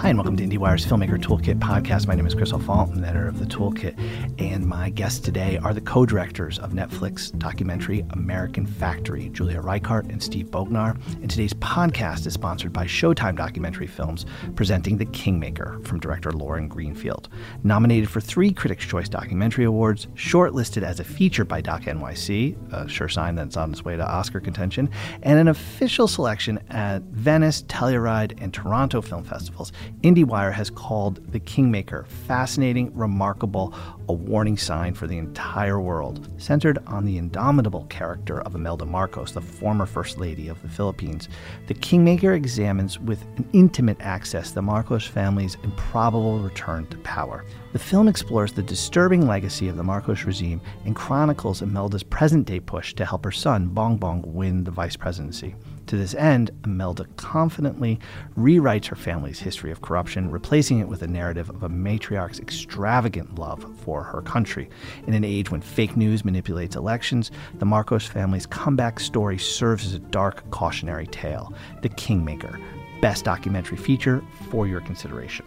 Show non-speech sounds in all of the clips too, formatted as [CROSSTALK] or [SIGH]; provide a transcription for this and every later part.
Hi, and welcome to IndieWire's Filmmaker Toolkit podcast. My name is Chris O'Falt, I'm the editor of the Toolkit, and my guests today are the co-directors of Netflix documentary American Factory, Julia Reichert and Steve Bognar. And today's podcast is sponsored by Showtime Documentary Films, presenting The Kingmaker from director Lauren Greenfield. Nominated for three Critics' Choice Documentary Awards, shortlisted as a feature by Doc NYC, a sure sign that it's on its way to Oscar contention, and an official selection at Venice, Telluride, and Toronto film festivals. IndieWire has called The Kingmaker fascinating, remarkable, a warning sign for the entire world, centered on the indomitable character of Imelda Marcos, the former First Lady of the Philippines. The Kingmaker examines with an intimate access the Marcos family's improbable return to power. The film explores the disturbing legacy of the Marcos regime and chronicles Imelda's present day push to help her son, Bong Bong, win the vice presidency. To this end, Imelda confidently rewrites her family's history of corruption, replacing it with a narrative of a matriarch's extravagant love for her country. In an age when fake news manipulates elections, the Marcos family's comeback story serves as a dark cautionary tale. The Kingmaker, best documentary feature for your consideration.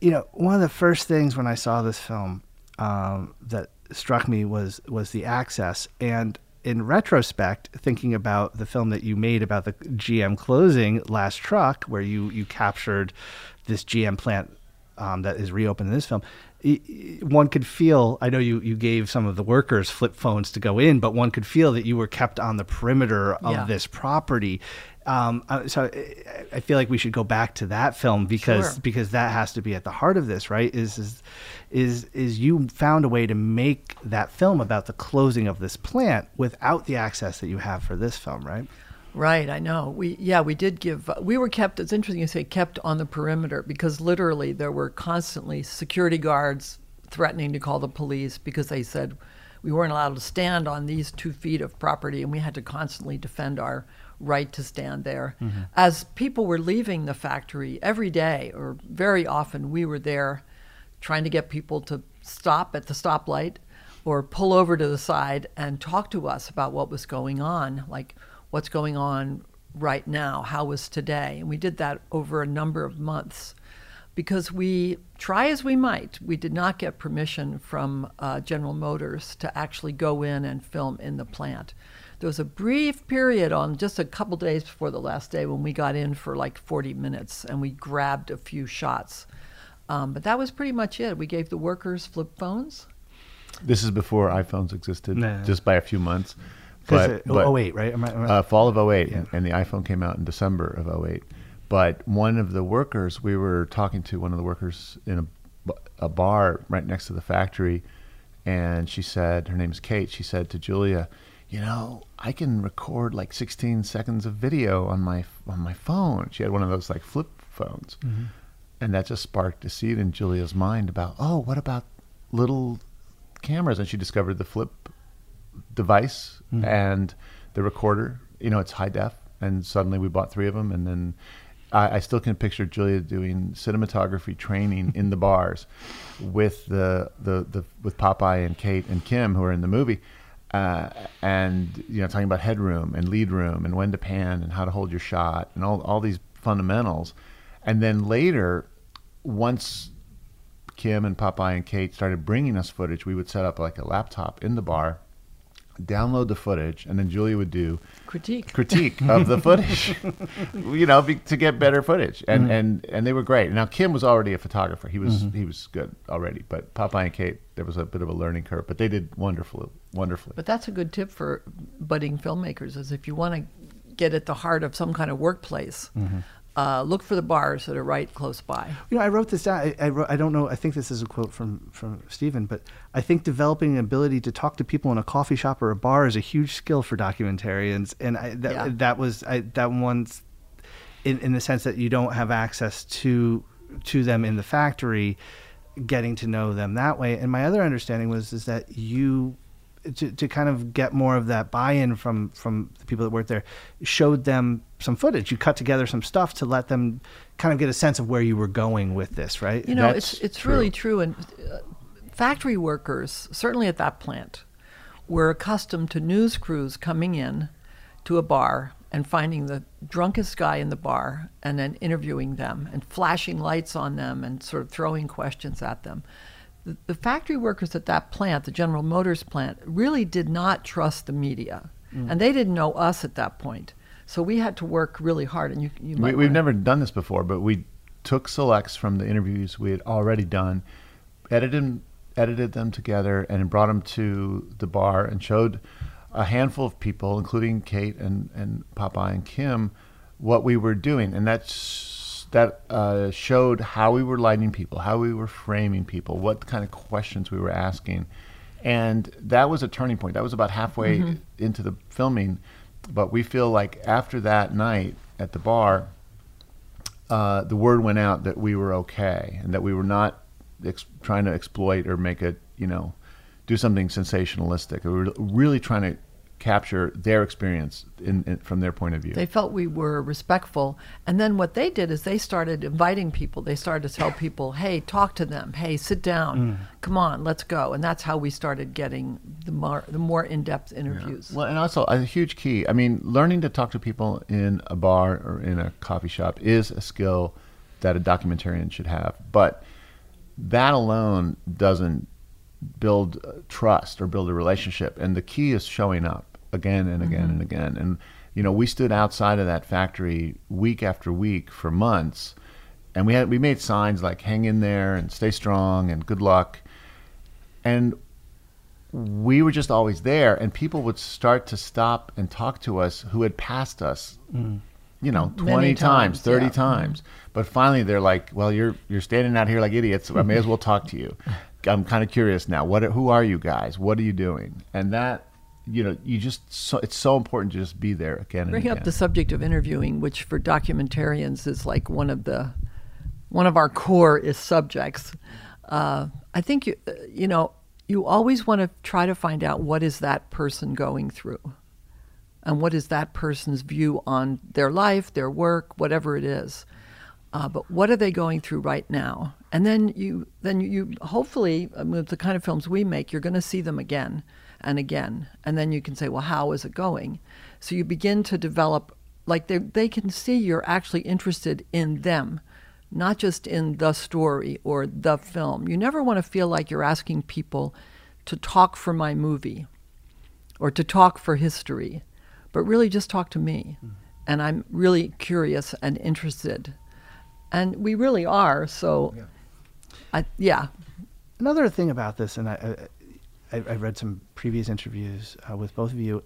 You know, one of the first things when I saw this film um, that struck me was was the access and in retrospect, thinking about the film that you made about the GM closing Last Truck, where you you captured this GM plant um, that is reopened in this film, one could feel. I know you you gave some of the workers flip phones to go in, but one could feel that you were kept on the perimeter of yeah. this property. Um, uh, so I feel like we should go back to that film because sure. because that has to be at the heart of this, right? Is is is is you found a way to make that film about the closing of this plant without the access that you have for this film, right? Right, I know. We yeah, we did give. We were kept. It's interesting you say kept on the perimeter because literally there were constantly security guards threatening to call the police because they said we weren't allowed to stand on these two feet of property and we had to constantly defend our right to stand there. Mm-hmm. As people were leaving the factory every day or very often, we were there trying to get people to stop at the stoplight or pull over to the side and talk to us about what was going on, like what's going on right now, how was today. And we did that over a number of months because we try as we might, we did not get permission from uh, General Motors to actually go in and film in the plant. There was a brief period on just a couple days before the last day when we got in for like 40 minutes and we grabbed a few shots. Um, but that was pretty much it. We gave the workers flip phones. This is before iPhones existed, nah. just by a few months. But, it, but 08, right? Am I, am I, uh, fall of 08, yeah. and the iPhone came out in December of 08. But one of the workers, we were talking to one of the workers in a, a bar right next to the factory, and she said, her name is Kate, she said to Julia, you know, I can record like 16 seconds of video on my on my phone. She had one of those like flip phones. Mm-hmm and that just sparked a seed in Julia's mind about, oh, what about little cameras? And she discovered the flip device mm-hmm. and the recorder. You know, it's high def, and suddenly we bought three of them, and then I, I still can picture Julia doing cinematography training in the bars [LAUGHS] with the, the the with Popeye and Kate and Kim who are in the movie. Uh, and you know, talking about headroom and lead room and when to pan and how to hold your shot and all all these fundamentals. And then later, once Kim and Popeye and Kate started bringing us footage, we would set up like a laptop in the bar, download the footage, and then Julia would do critique critique of the footage, [LAUGHS] you know, be, to get better footage. And mm-hmm. and and they were great. Now Kim was already a photographer; he was mm-hmm. he was good already. But Popeye and Kate, there was a bit of a learning curve, but they did wonderfully, wonderfully. But that's a good tip for budding filmmakers: is if you want to get at the heart of some kind of workplace. Mm-hmm uh, look for the bars that are right close by. You know, I wrote this down. I, I, wrote, I don't know. I think this is a quote from from Stephen, but I think developing an ability to talk to people in a coffee shop or a bar is a huge skill for documentarians, and I, that yeah. that was I, that one's in in the sense that you don't have access to to them in the factory, getting to know them that way. And my other understanding was is that you to, to kind of get more of that buy-in from from the people that work there showed them some footage you cut together some stuff to let them kind of get a sense of where you were going with this right you know That's it's it's true. really true and uh, factory workers certainly at that plant were accustomed to news crews coming in to a bar and finding the drunkest guy in the bar and then interviewing them and flashing lights on them and sort of throwing questions at them. The, the factory workers at that plant, the General Motors plant, really did not trust the media. Mm. And they didn't know us at that point. So we had to work really hard. And you, you We, we've never done this before, but we took selects from the interviews we had already done, edited edited them together, and brought them to the bar and showed a handful of people, including Kate and and Popeye and Kim, what we were doing, and that's that uh, showed how we were lighting people, how we were framing people, what kind of questions we were asking, and that was a turning point. That was about halfway into the filming, but we feel like after that night at the bar, uh, the word went out that we were okay and that we were not ex- trying to exploit or make it, you know, do something sensationalistic. We were really trying to capture their experience in, in, from their point of view. They felt we were respectful. And then what they did is they started inviting people. They started to tell people, hey, talk to them. Hey, sit down. Mm. Come on, let's go. And that's how we started getting the more, the more in depth interviews. Well, and also a huge key. I mean, learning to talk to people in a bar or in a coffee shop is a skill that a documentarian should have. But that alone doesn't build uh, trust or build a relationship. And the key is showing up again and again and again. And you know, we stood outside of that factory week after week for months, and we had we made signs like "Hang in there" and "Stay strong" and "Good luck." And we were just always there, and people would start to stop and talk to us who had passed us, you know, twenty times, times, thirty yeah. times. But finally, they're like, "Well, you're you're standing out here like idiots. So I may as well talk to you. I'm kind of curious now. What? Who are you guys? What are you doing?" And that, you know, you just so, it's so important to just be there again Bring again. up the subject of interviewing, which for documentarians is like one of the one of our core is subjects. Uh, I think you you know you always want to try to find out what is that person going through, and what is that person's view on their life, their work, whatever it is. Uh, but what are they going through right now? And then you then you hopefully um, with the kind of films we make, you're going to see them again and again, and then you can say, well, how is it going? So you begin to develop like they they can see you're actually interested in them, not just in the story or the film. You never want to feel like you're asking people to talk for my movie or to talk for history, but really just talk to me. And I'm really curious and interested. And we really are. So, I, yeah. Another thing about this, and I, I, I read some previous interviews uh, with both of you.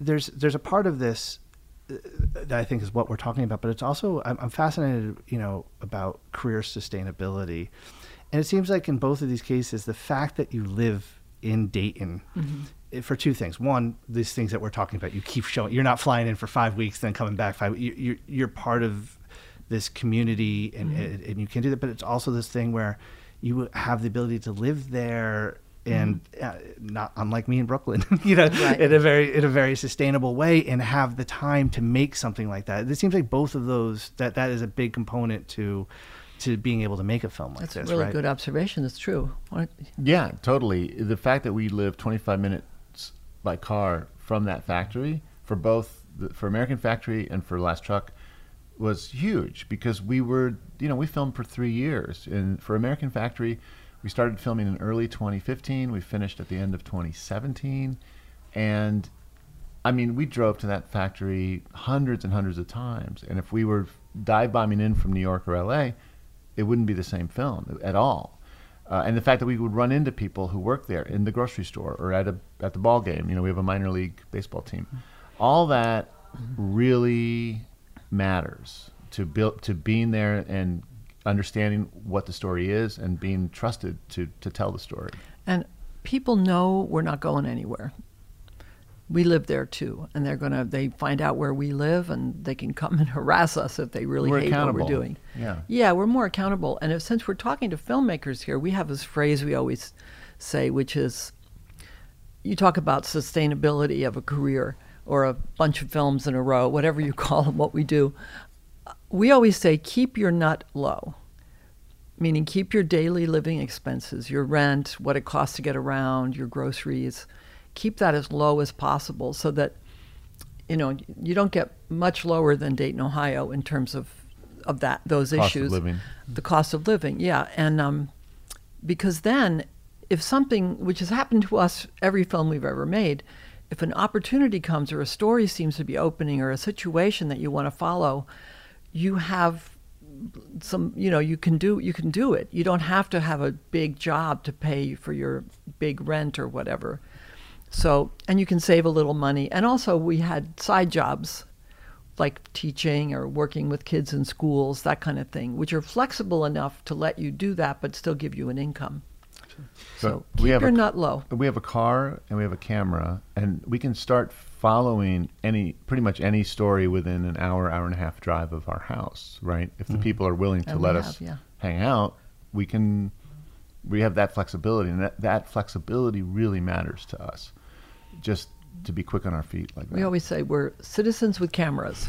There's there's a part of this uh, that I think is what we're talking about, but it's also I'm, I'm fascinated, you know, about career sustainability, and it seems like in both of these cases, the fact that you live in Dayton. eh, For two things. One, these things that we're talking about, you keep showing. You're not flying in for five weeks, then coming back five. You, you're, you're part of this community, and, and and you can do that. But it's also this thing where you have the ability to live there and uh, not unlike me in Brooklyn, [LAUGHS] you know, Right. in a very in a very sustainable way, and have the time to make something like that. It seems like both of those that that is a big component to to being able to make a film like that. That's a this. really right? good observation. It's true. What- Yeah, totally. The fact that we live 25 minutes by car from that factory for both the, for American Factory and for Last Truck was huge because we were, you know, we filmed for three years. And for American Factory, we started filming in early 2015. We finished at the end of 2017, and I mean, we drove to that factory hundreds and hundreds of times. And if we were dive bombing in from New York or LA, it wouldn't be the same film at all. Uh, and the fact that we would run into people who work there in the grocery store or at a at the ball game, you know, we have a minor league baseball team. All that really matters to build to being there and understanding what the story is and being trusted to to tell the story. And people know we're not going anywhere. We live there too, and they're gonna. They find out where we live, and they can come and [LAUGHS] harass us if they really We're hate what we're doing. Yeah. yeah, we're more accountable. And if, since we're talking to filmmakers here, we have this phrase we always say, which is, you talk about sustainability of a career or a bunch of films in a row, whatever you [LAUGHS] call them, what we do. We always say, keep your nut low meaning keep your daily living expenses, your rent, what it costs to get around, your groceries, keep that as low as possible so that you know, you don't get much lower than Dayton, Ohio, in terms of of that those Cost of issues. living. The cost of living, yeah, and um, because then, if something which has happened to us every film we've ever made, if an opportunity comes or a story seems to be opening or a situation that you want to follow, you have some you know you can do you can do it. You don't have to have a big job to pay for your big rent or whatever. So and you can save a little money. And also we had side jobs like teaching or working with kids in schools that kind of thing which are flexible enough to let you do that but still give you an income so we keep have your a- nut low We have a car and we have a camera, and we can start following any pretty much any story within an hour, hour and a half drive of our house. Right? If the people are willing to Mm-hmm. And we let have, us yeah. hang out, we can. We have that flexibility, and that, that flexibility really matters to us. Just to be quick on our feet like that. We always say we're citizens with cameras,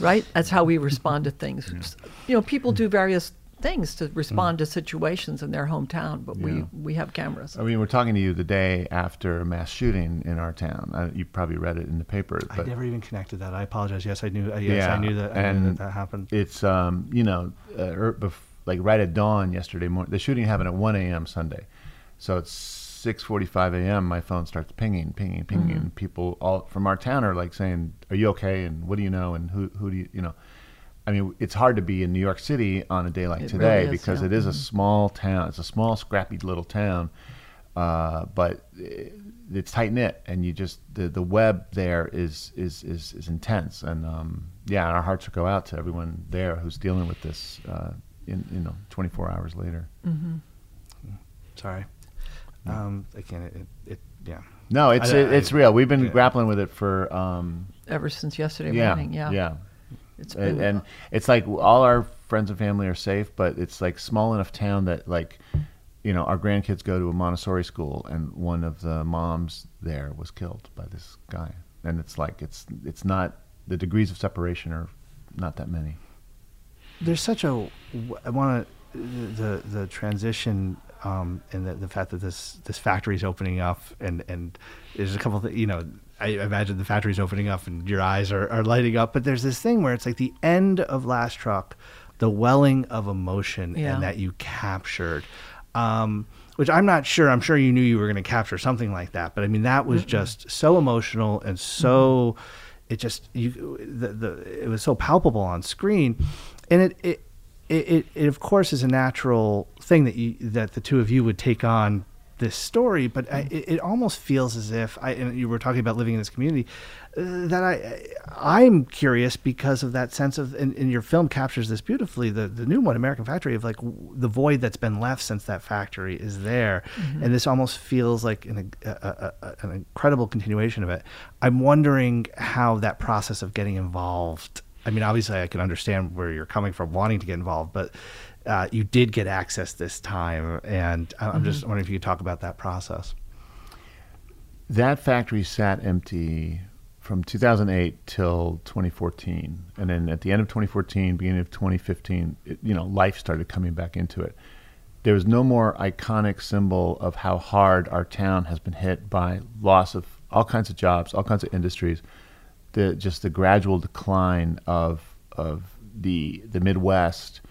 right? That's how we respond to things. [LAUGHS] You know, people do various things to respond to situations in their hometown, but Yeah. we we have cameras. I mean, we're talking to you the day after a mass shooting in our town. I, you probably read it in the paper, I never even connected that. I apologize. Yes, I knew. uh, Yes, Yeah, I knew that. I knew that, that happened. it's um, you know, uh, er, bef- like right at dawn yesterday morning. The shooting happened at 1 a.m. Sunday, so it's 6:45 a.m. My phone starts pinging, pinging, pinging. Mm-hmm. People all from our town are like saying, "Are you okay?" and "What do you know?" and "Who who do you you know?" I mean, it's hard to be in New York City on a day like It today really is, because yeah. it is a small town. It's a small, scrappy little town, uh, but it- it's tight knit, and you just the, the web there is is is, is intense, and um, yeah, our hearts will go out to everyone there who's dealing with this. Uh, in you know, 24 hours later. Sorry. Um, again, it, it, it yeah. No, it's I- it, it's I- real. We've been yeah. grappling with it for um, Ever since yesterday yeah, morning, yeah, yeah. It's and, and it's like all our friends and family are safe, but it's like small enough town that like, you know, our grandkids go to a Montessori school, and one of the moms there was killed by this guy, and it's like it's it's not the degrees of separation are not that many. There's such a. I want to the the transition um, and the, the fact that this this factory is opening up and and there's a couple of you know I imagine the factory's opening up and your eyes are, are lighting up but there's this thing where it's like the end of Last Truck, the welling of emotion Yeah. and that you captured. Um, which I'm not sure. I'm sure you knew you were going to capture something like that, but I mean that was just so emotional and so it just you the, the it was so palpable on screen, and it it, it it it of course is a natural thing that you that the two of you would take on this story, but I, it, it almost feels as if I and you were talking about living in this community uh, that I I'm curious because of that sense of and, and your film captures this beautifully the the new one American Factory of like w- the void that's been left since that factory is there, and this almost feels like an a, a, a, an incredible continuation of it. I'm wondering how that process of getting involved. I mean, obviously, I can understand where you're coming from, wanting to get involved, but uh, you did get access this time, and I'm just wondering if you could talk about that process. That factory sat empty from 2008 till 2014, and then at the end of 2014, beginning of 2015, it, you know, life started coming back into it. There was no more iconic symbol of how hard our town has been hit by loss of all kinds of jobs, all kinds of industries, the just the gradual decline of of the the Midwest.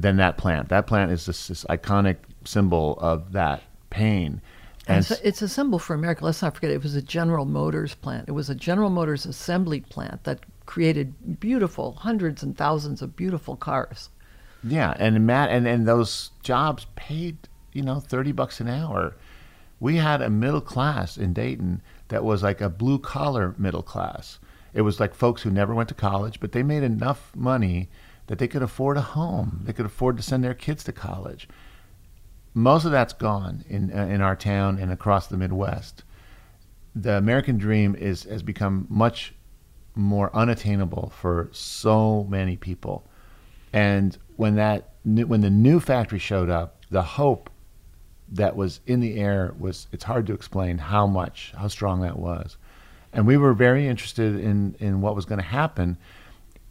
Than that plant. That plant is this, this iconic symbol of that pain. And it's, a, it's a symbol for America. Let's not forget it was a General Motors plant. It was a General Motors assembly plant that created beautiful hundreds and thousands of beautiful cars. Yeah, and Matt, and and those jobs paid you know thirty bucks an hour. We had a middle class in Dayton that was like a blue collar middle class. It was like folks who never went to college, but they made enough money that they could afford a home. They could afford to send their kids to college. Most of that's gone in uh, in our town and across the Midwest. The American dream is has become much more unattainable for so many people. And when that when the new factory showed up, the hope that was in the air was it's hard to explain how much how strong that was. And we were very interested in in what was going to happen.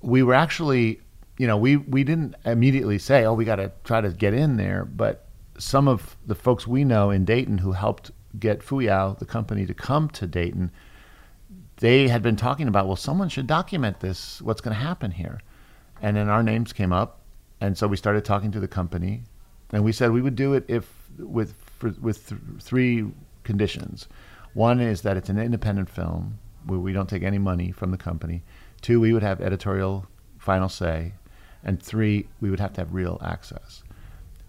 We were actually, you know, we we didn't immediately say, "Oh, we got to try to get in there," but some of the folks we know in Dayton who helped get Fuyao, the company, to come to Dayton, they had been talking about, well, someone should document this. What's going to happen here? And then our names came up, and so we started talking to the company, and we said we would do it if with for, with th- three conditions. One is that it's an independent film where we don't take any money from the company. Two, we would have editorial final say, and three, we would have to have real access.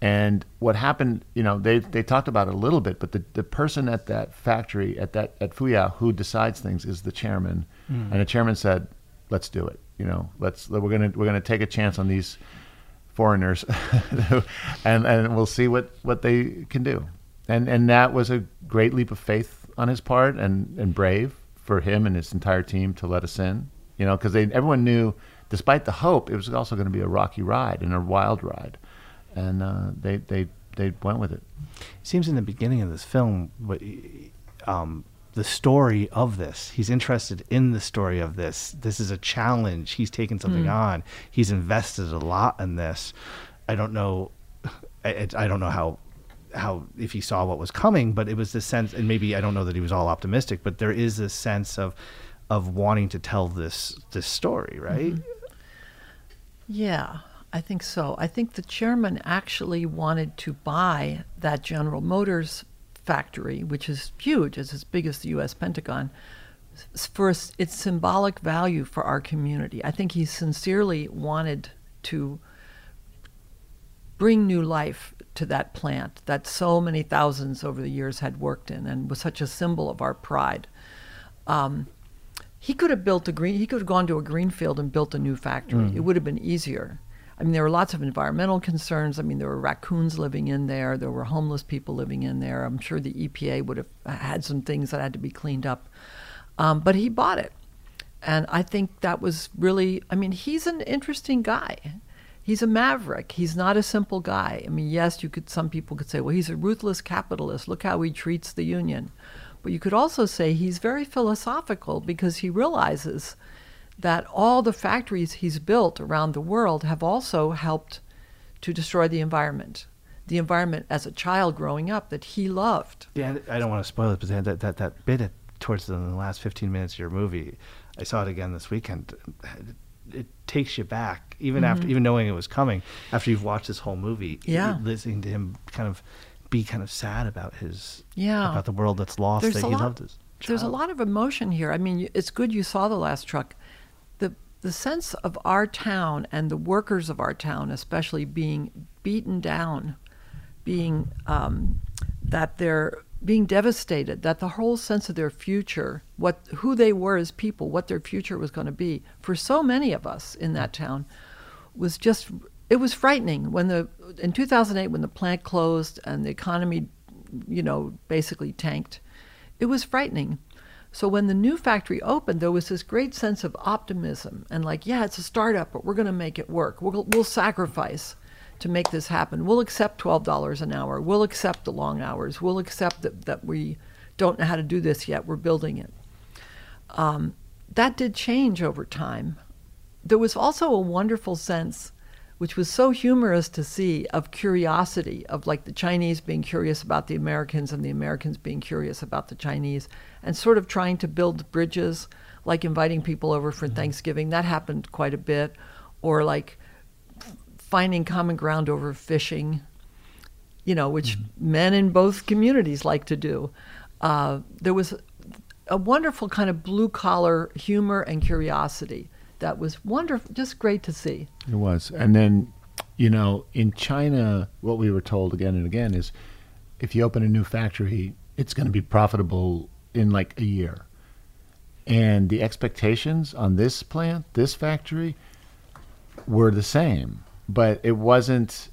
And what happened, you know, they they talked about it a little bit, but the, the person at that factory at that at Fuyao who decides things is the chairman, mm-hmm. and the chairman said, "Let's do it." You know, let's we're gonna we're gonna take a chance on these foreigners, [LAUGHS] and and we'll see what what they can do. And and that was a great leap of faith on his part, and and brave for him and his entire team to let us in. You know, because they everyone knew, despite the hope, it was also going to be a rocky ride and a wild ride and uh, they they they went with it. It seems in the beginning of this film, what, um, the story of this, he's interested in the story of this. This is a challenge. He's taken something on. He's invested a lot in this. I don't know. [LAUGHS] I, I don't know how how if he saw what was coming, but it was the sense, and maybe I don't know that he was all optimistic, but there is this sense of of wanting to tell this this story, right? Yeah, I think so. I think the chairman actually wanted to buy that General Motors factory, which is huge, it's as big as the U.S. Pentagon, for its symbolic value for our community. I think he sincerely wanted to bring new life to that plant that so many thousands over the years had worked in and was such a symbol of our pride. Um, he could have built a green. He could have gone to a greenfield and built a new factory. It would have been easier. I mean, there were lots of environmental concerns. I mean, there were raccoons living in there. There were homeless people living in there. I'm sure the EPA would have had some things that had to be cleaned up. Um, but he bought it, and I think that was really. I mean, he's an interesting guy. He's a maverick. He's not a simple guy. I mean, yes, you could. Some people could say, well, he's a ruthless capitalist. Look how he treats the union. But you could also say he's very philosophical because he realizes that all the factories he's built around the world have also helped to destroy the environment. The environment as a child growing up that he loved. Yeah, I don't want to spoil it, but that that that bit at, towards the, the last 15 minutes of your movie, I saw it again this weekend. It takes you back, even after, mm-hmm. even knowing it was coming. After you've watched this whole movie, Yeah. listening to him kind of be kind of sad about his, Yeah. about the world that's lost There's that he lot- loved his. There's a lot of emotion here. I mean, it's good you saw the last truck. The the sense of our town and the workers of our town, especially being beaten down, being um, that they're being devastated, that the whole sense of their future, what who they were as people, what their future was going to be, for so many of us in that town, was just it was frightening when the in 2008 when the plant closed and the economy, you know, basically tanked. It was frightening. So when the new factory opened, there was this great sense of optimism and like, yeah, it's a startup, but we're going to make it work. We'll, we'll sacrifice to make this happen. We'll accept $12 an hour. We'll accept the long hours. We'll accept that, that we don't know how to do this yet. We're building it. Um, that did change over time. There was also a wonderful sense, which was so humorous to see, of curiosity, of like the Chinese being curious about the Americans and the Americans being curious about the Chinese, and sort of trying to build bridges, like inviting people over for Thanksgiving. That happened quite a bit. Or like finding common ground over fishing, you know, which men in both communities like to do. Uh, there was a wonderful kind of blue collar humor and curiosity that was wonderful, just great to see. It was. And then, you know, in China, what we were told again and again is if you open a new factory, it's going to be profitable in like a year. And the expectations on this plant, this factory, were the same, but it wasn't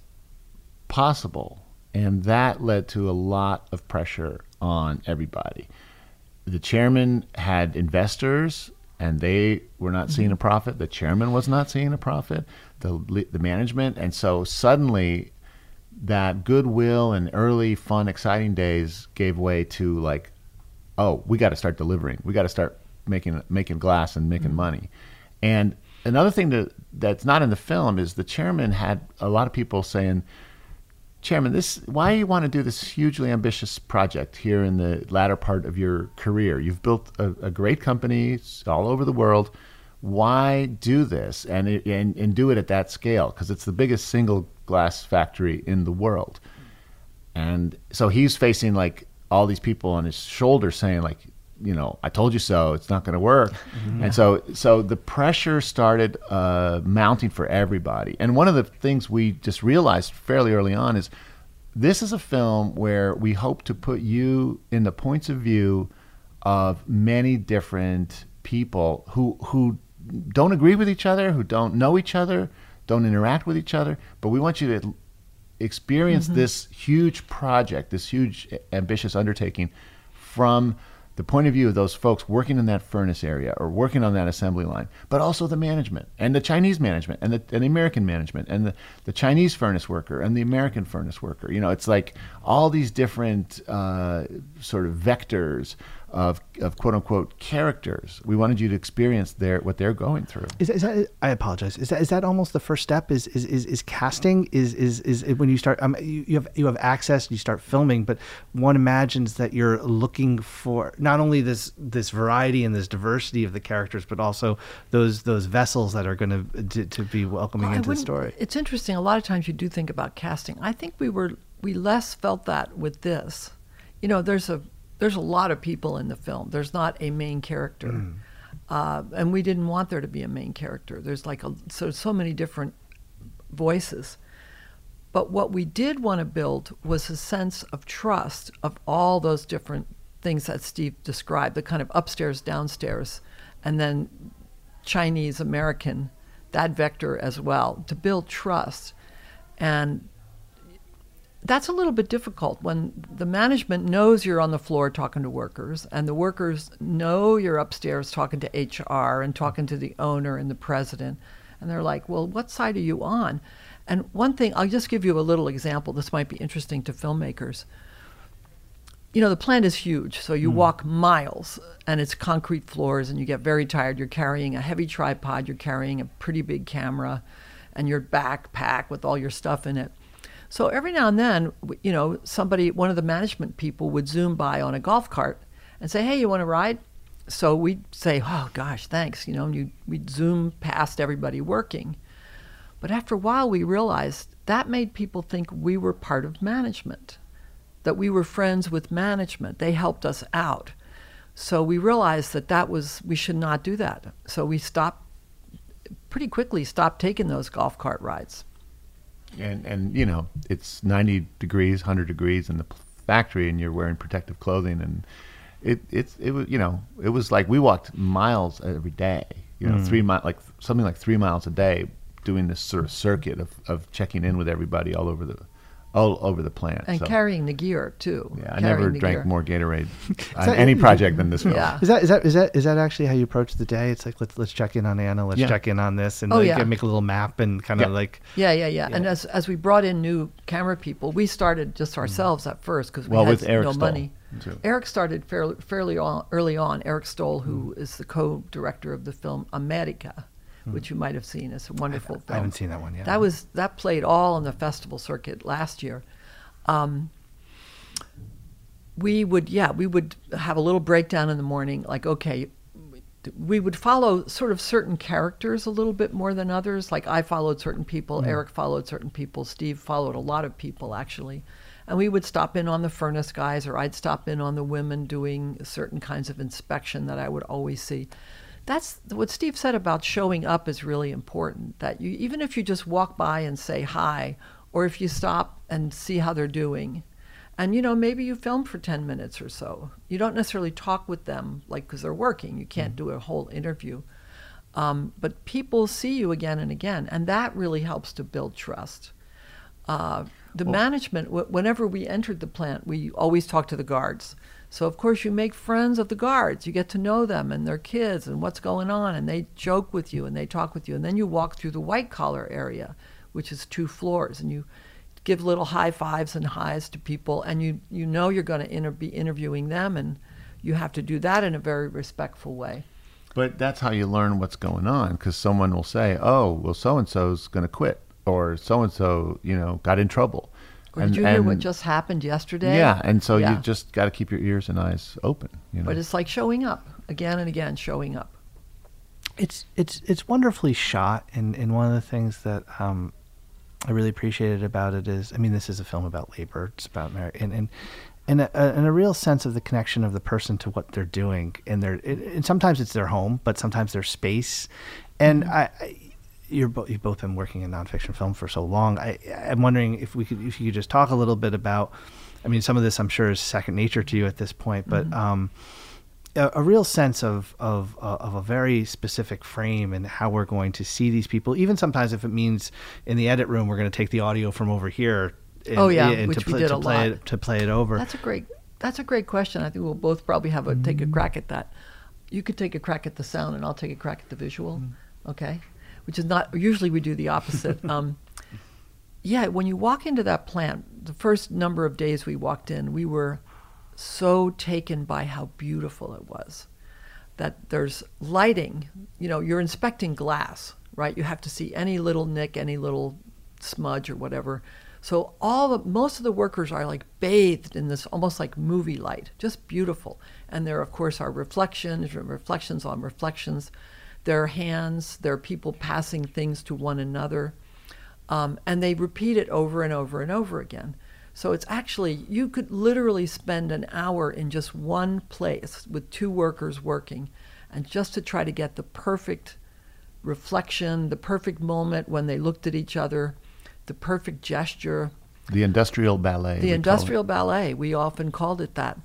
possible. And that led to a lot of pressure on everybody. The chairman had investors and they were not seeing mm-hmm. a profit. The chairman was not seeing a profit. The the management, and so suddenly, that goodwill and early fun, exciting days gave way to like, oh, we got to start delivering. We got to start making making glass and making mm-hmm. money. And another thing that that's not in the film is the chairman had a lot of people saying, Chairman, this why you want to do this hugely ambitious project here in the latter part of your career? You've built a, a great company all over the world. Why do this and and, and do it at that scale? Because it's the biggest single glass factory in the world. And so he's facing like all these people on his shoulders saying like, you know, I told you so. It's not going to work. Mm-hmm. And so, so the pressure started uh, mounting for everybody. And one of the things we just realized fairly early on is this is a film where we hope to put you in the points of view of many different people who who don't agree with each other, who don't know each other, don't interact with each other. But we want you to experience mm-hmm. this huge project, this huge ambitious undertaking from the point of view of those folks working in that furnace area or working on that assembly line, but also the management and the Chinese management and the, and the American management and the, the Chinese furnace worker and the American furnace worker. You know, it's like all these different uh, sort of vectors of, of quote unquote characters. We wanted you to experience their what they're going through. Is, is that? I apologize. Is that is that almost the first step? Is is is, is casting? Is, is is when you start? Um, you, you have you have access. You start filming, but one imagines that you're looking for not only this this variety and this diversity of the characters, but also those those vessels that are going to to be welcoming well, into the story. It's interesting. A lot of times you do think about casting. I think we were we less felt that with this. You know, there's a there's a lot of people in the film. There's not a main character, mm. uh, and we didn't want there to be a main character. There's like a, so so many different voices. But what we did want to build was a sense of trust of all those different things that Steve described, the kind of upstairs, downstairs, and then Chinese American, that vector as well, to build trust. And that's a little bit difficult when the management knows you're on the floor talking to workers and the workers know you're upstairs talking to HR and talking to the owner and the president and they're like, "Well, what side are you on?" And one thing, I'll just give you a little example. This might be interesting to filmmakers. You know, the plant is huge, so you mm. walk miles and it's concrete floors and you get very tired. You're carrying a heavy tripod, you're carrying a pretty big camera and your backpack with all your stuff in it so every now and then, you know, somebody, one of the management people would zoom by on a golf cart and say, "Hey, you want to ride?" So we'd say, "Oh gosh, thanks," you know, and you, we'd zoom past everybody working. But after a while, we realized that made people think we were part of management, that we were friends with management. They helped us out. So we realized that that was we should not do that. So we stopped pretty quickly stopped taking those golf cart rides and and you know it's 90 degrees 100 degrees in the factory and you're wearing protective clothing and it it's it was you know it was like we walked miles every day you know mm. three mile like something like three miles a day doing this sort of circuit of, of checking in with everybody all over the all over the plant. And so. carrying the gear too. Yeah, I never drank gear. more Gatorade [LAUGHS] on any project than this film. [LAUGHS] Yeah. Is that is that is that is that actually how you approach the day? It's like let's let's check in on Anna, let's yeah. check in on this, and oh, like, yeah. make a little map and kind of yeah. like. Yeah, yeah, yeah, And as as we brought in new camera people, we started just mm. ourselves mm. at first because we well, had no Stoll, money. Too. Eric started fairly fairly on, early on. Eric Stoll, who mm. is the co-director of the film America Hmm. which you might have seen. It's a wonderful I, film. I haven't seen that one yet. That was that played all on the festival circuit last year. Um, we would, yeah, we would have a little breakdown in the morning, like, okay, we would follow sort of certain characters a little bit more than others. Like I followed certain people, mm. Eric followed certain people, Steve followed a lot of people actually. And we would stop in on the furnace guys, or I'd stop in on the women doing certain kinds of inspection that I would always see that's what Steve said about showing up is really important. That you, even if you just walk by and say hi, or if you stop and see how they're doing, and you know maybe you film for 10 minutes or so. You don't necessarily talk with them like because they're working. You can't mm-hmm. do a whole interview, um, but people see you again and again, and that really helps to build trust. Uh, the well, management, w- whenever we entered the plant, we always talked to the guards so, of course, you make friends of the guards. You get to know them and their kids and what's going on, and they joke with you and they talk with you. And then you walk through the white collar area, which is two floors, and you give little high fives and highs to people, and you, you know you're going to be interviewing them, and you have to do that in a very respectful way. But that's how you learn what's going on, because someone will say, "Oh, well, so and so's going to quit," or "So and so, you know, got in trouble." Or did you hear what just happened yesterday? Yeah, and so Yeah. you just got to keep your ears and eyes open. You know? But it's like showing up again and again, showing up. it's it's it's wonderfully shot and and one of the things that um I really appreciated about it is I mean this is a film about labor it's about marriage and and and a, and a real sense of the connection of the person to what they're doing and their it, and sometimes it's their home but sometimes their space and I, I you're bo- you've both been working in nonfiction film for so long I I'm wondering if we could if you could just talk a little bit about I mean some of this I'm sure is second nature to you at this point but um a, a real sense of of uh, of a very specific frame and how we're going to see these people. Even sometimes if it means in the edit room we're going to take the audio from over here. And, Oh, yeah, and which to, we did to a play lot. it to play it over. That's a great. That's a great question. I think we'll both probably have a take a crack at that. You could take a crack at the sound, and I'll take a crack at the visual. Okay, which is not usually we do the opposite. [LAUGHS] um, yeah, when you walk into that plant, the first number of days we walked in, we were so taken by how beautiful it was. That there's lighting. You know, you're inspecting glass, right? You have to see any little nick, any little smudge or whatever. So all the most of the workers are like bathed in this almost like movie light, just beautiful. And there, of course, are reflections, reflections on reflections. There are hands. There are people passing things to one another, um, and they repeat it over and over and over again. So it's actually you could literally spend an hour in just one place with two workers working, and just to try to get the perfect reflection, the perfect moment when they looked at each other, the perfect gesture, the industrial ballet. the industrial ballet. We often called it that.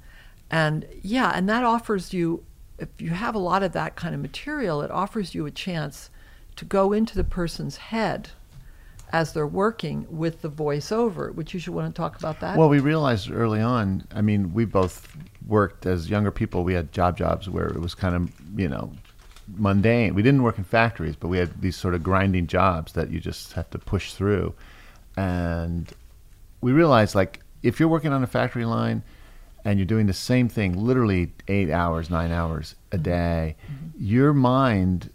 And yeah, and that offers you, if you have a lot of that kind of material, it offers you a chance to go into the person's head as they're working with the voiceover, which you should want to talk about that. Well, we realized early on. I mean, we both worked as younger people. We had job jobs where it was kind of you know mundane. We didn't work in factories, but we had these sort of grinding jobs that you just have to push through. And we realized, like, if you're working on a factory line and you're doing the same thing, literally eight hours, nine hours a mm-hmm. day, mm-hmm. your mind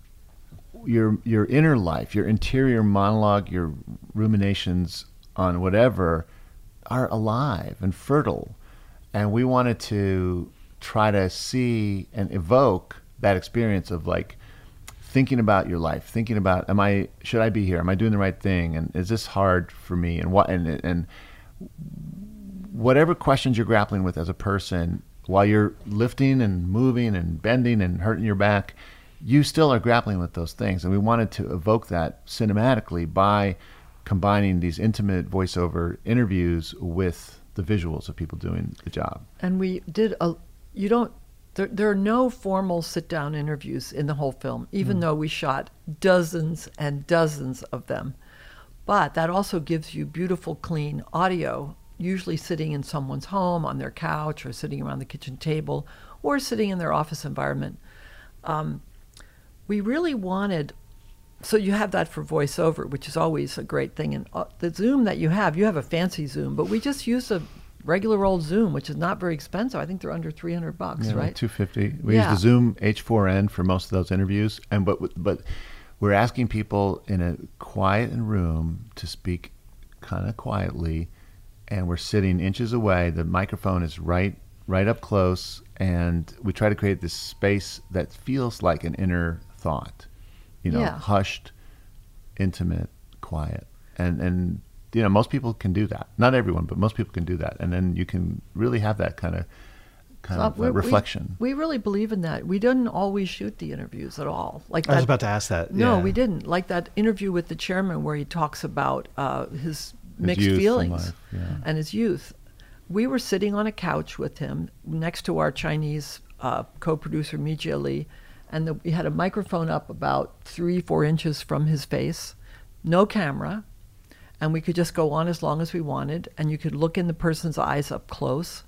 your your inner life, your interior monologue, your ruminations on whatever are alive and fertile. And we wanted to try to see and evoke that experience of like thinking about your life, thinking about am I should I be here? Am I doing the right thing? And is this hard for me? And what and and whatever questions you're grappling with as a person while you're lifting and moving and bending and hurting your back, you still are grappling with those things. And we wanted to evoke that cinematically by combining these intimate voiceover interviews with the visuals of people doing the job. and we did a you don't there, there are no formal sit down interviews in the whole film even hmm. though we shot dozens and dozens of them but that also gives you beautiful clean audio usually sitting in someone's home on their couch or sitting around the kitchen table or sitting in their office environment um, we really wanted so you have that for voiceover, which is always a great thing. And uh, the Zoom that you have, you have a fancy Zoom, but we just use a regular old Zoom, which is not very expensive. I think they're under 300 bucks, Yeah, right? Two fifty. We Yeah. use the Zoom H4n for most of those interviews, and but but we're asking people in a quiet room to speak kind of quietly, and we're sitting inches away. The microphone is right right up close, and we try to create this space that feels like an inner thought, you know, Yeah. hushed, intimate, quiet, and and you know most people can do that. Not everyone, but most people can do that, and then you can really have that kind of kind So of we- uh, we- reflection. We, really believe in that. We didn't always shoot the interviews at all. Like I was about to ask that. No, yeah. we didn't. Like that interview with the chairman where he talks about uh, his mixed and feelings life, yeah. and his youth. We were sitting on a couch with him next to our Chinese uh, co-producer Mijie Li, and the, we had a microphone up about three, four inches from his face, no camera, and we could just go on as long as we wanted, and you could look in the person's eyes up close.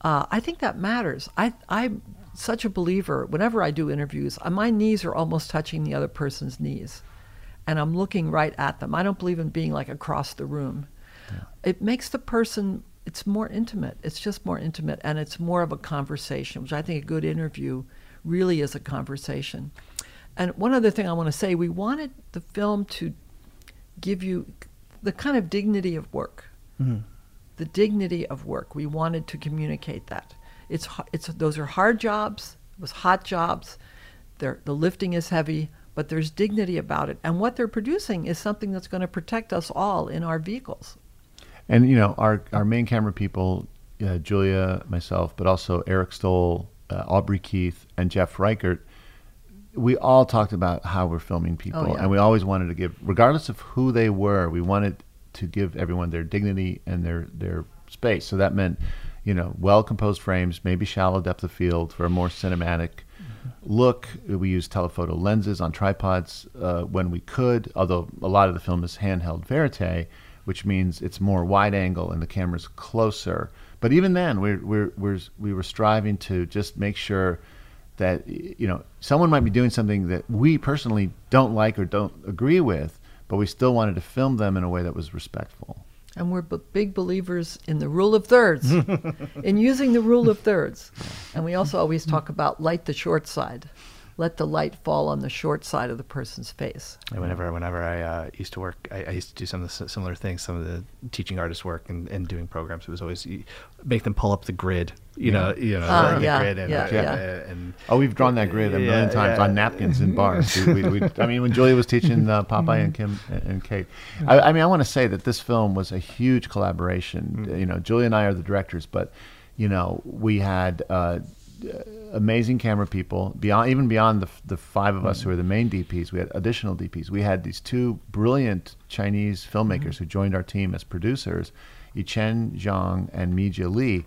Uh, I think that matters. I, I'm such a believer. Whenever I do interviews, uh, my knees are almost touching the other person's knees, and I'm looking right at them. I don't believe in being like across the room. It makes the person. It's more intimate. It's just more intimate, and it's more of a conversation, which I think a good interview really is a conversation. And one other thing I want to say: we wanted the film to give you the kind of dignity of work. Mm-hmm. the dignity of work. We wanted to communicate that. It's it's those are hard jobs. It was hot jobs. They're, the lifting is heavy, but there's dignity about it. And what they're producing is something that's going to protect us all in our vehicles. And you know, our our main camera people, uh, Julia, myself, but also Eric Stoll, uh, Aubrey Keith, and Jeff Reichert. We all talked about how we're filming people, Oh, yeah. and we always wanted to give, regardless of who they were, we wanted to give everyone their dignity and their their space. So that meant, you know, well composed frames, maybe shallow depth of field for a more cinematic look. We used telephoto lenses on tripods uh, when we could, although a lot of the film is handheld verite, which means it's more wide angle and the camera's closer. But even then, we're, we're, we're, we were striving to just make sure that, you know, someone might be doing something that we personally don't like or don't agree with, but we still wanted to film them in a way that was respectful. And we're b- big believers in the rule of thirds, [LAUGHS] in using the rule of thirds. And we also always talk about light the short side. Let the light fall on the short side of the person's face. And whenever whenever I uh, used to work, I, I used to do some of the similar things, some of the teaching artist work and, and doing programs. It was always make them pull up the grid, you know, you know, the yeah, grid and, yeah, uh, yeah. and Oh, we've drawn that grid a million Yeah, times yeah. on napkins in [LAUGHS] bars. we, we, we, I mean, when Julia was teaching uh, Popeye and Kim and Kate, I, I mean, I want to say that this film was a huge collaboration. You know, Julia and I are the directors, but you know, we had uh, Uh, amazing camera people beyond, even beyond the the five of us who are the main DPs. We had additional DPs. We had these two brilliant Chinese filmmakers mm-hmm. who joined our team as producers, Yichen Zhang and Mijie Li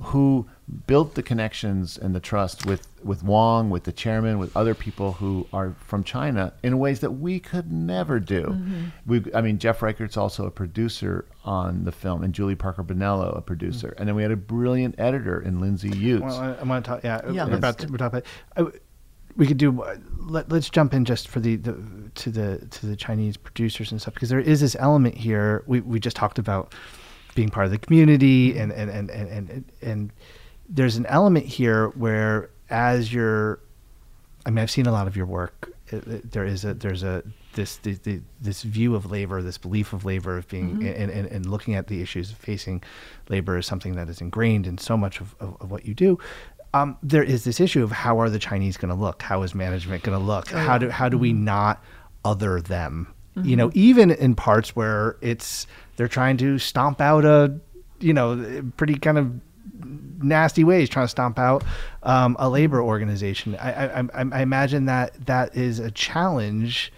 who built the connections and the trust with, with Wong, with the chairman, with other people who are from China in ways that we could never do. We, I mean, Jeff Reichert's also a producer on the film, and Julie Parker Benello, a producer. And then we had a brilliant editor in Lindsay Utz. Well, I, I want to talk. Yeah, Yeah, we're about to, we're talking about. I, we could do. uh, Let, let's jump in just for the, the to the to the Chinese producers and stuff because there is this element here. We we just talked about being part of the community and and and and and, and there's an element here where as you're I mean, I've seen a lot of your work. It, it- there is a there's a this the, the, this view of labor, this belief of labor, of being mm-hmm. and, and, and looking at the issues of facing labor is something that is ingrained in so much of, of, of what you do. Um, there is this issue of how are the Chinese going to look? How is management going to look? Oh, how do how do we mm-hmm. not other them? You know, mm-hmm. even in parts where it's they're trying to stomp out a you know pretty kind of nasty ways trying to stomp out um, a labor organization. I, I, I imagine that that is a challenge.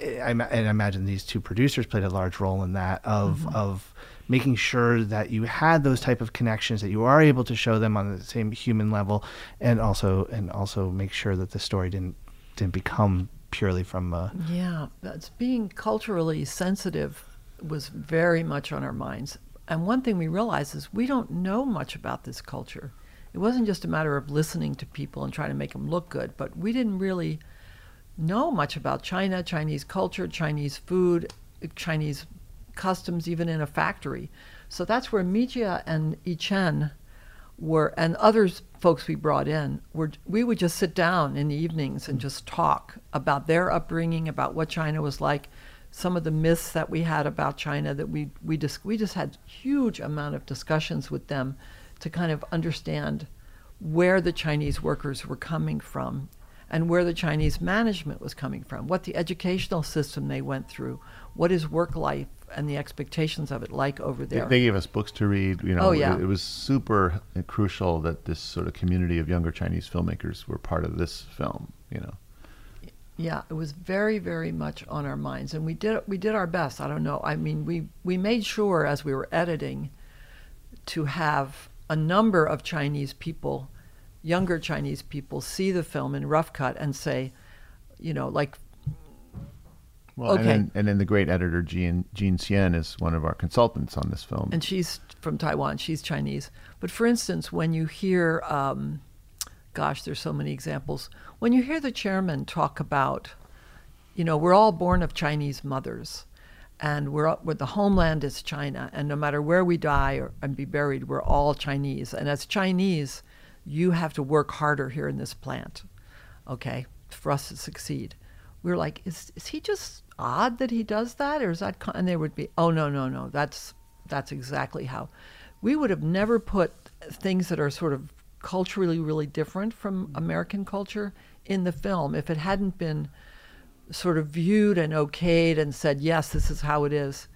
I, and I imagine these two producers played a large role in that of of making sure that you had those type of connections that you are able to show them on the same human level, and also and also make sure that the story didn't didn't become purely from uh, Yeah, that's being culturally sensitive was very much on our minds. And one thing we realized is we don't know much about this culture. It wasn't just a matter of listening to people and trying to make them look good, but we didn't really know much about China, Chinese culture, Chinese food, Chinese customs, even in a factory. So that's where Mijie and Yichen were, and others folks we brought in, were we would just sit down in the evenings and just talk about their upbringing, about what China was like, some of the myths that we had about China that we we just we just had huge amount of discussions with them to kind of understand where the Chinese workers were coming from and where the Chinese management was coming from, what the educational system they went through, what is work life and the expectations of it like over They, there. they gave us books to read. You know, Oh, yeah. it, it was super crucial that this sort of community of younger Chinese filmmakers were part of this film. You know, Yeah, it was very, very much on our minds, and we did we did our best. I don't know. I mean, we we made sure as we were editing to have a number of Chinese people, younger Chinese people, see the film in rough cut and say, you know, like well, Okay. and, then, and then the great editor Jean Jean Tsien is one of our consultants on this film. and she's from Taiwan. She's Chinese. But for instance, when you hear, um, gosh, there's so many examples. When you hear the chairman talk about, you know, we're all born of Chinese mothers, and we're where the homeland is China, and no matter where we die or, and be buried, we're all Chinese. And as Chinese, you have to work harder here in this plant, okay, for us to succeed. We're like, is is he just odd that he does that, or is that? Con-? And they would be, oh no, no, no, that's that's exactly how. We would have never put things that are sort of culturally really different from American culture in the film if it hadn't been sort of viewed and okayed and said, yes, this is how it is.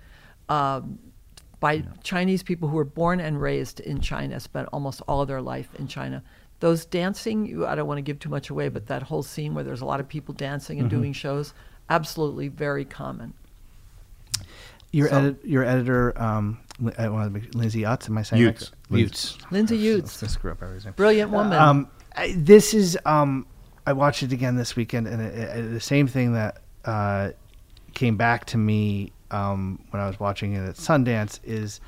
Um, by yeah. Chinese people who were born and raised in China, spent almost all of their life in China. Those dancing, I don't want to give too much away, but that whole scene where there's a lot of people dancing and mm-hmm. doing shows, absolutely very common. Your, so, edit, your editor, um, uh, Lindsay Utz, am I saying Utz. that? Utz. Lindsay Utz. Let's screw up everything. Brilliant woman. Um, I, this is, um, I watched it again this weekend, and it, it, the same thing that uh, came back to me um, when I was watching it at Sundance is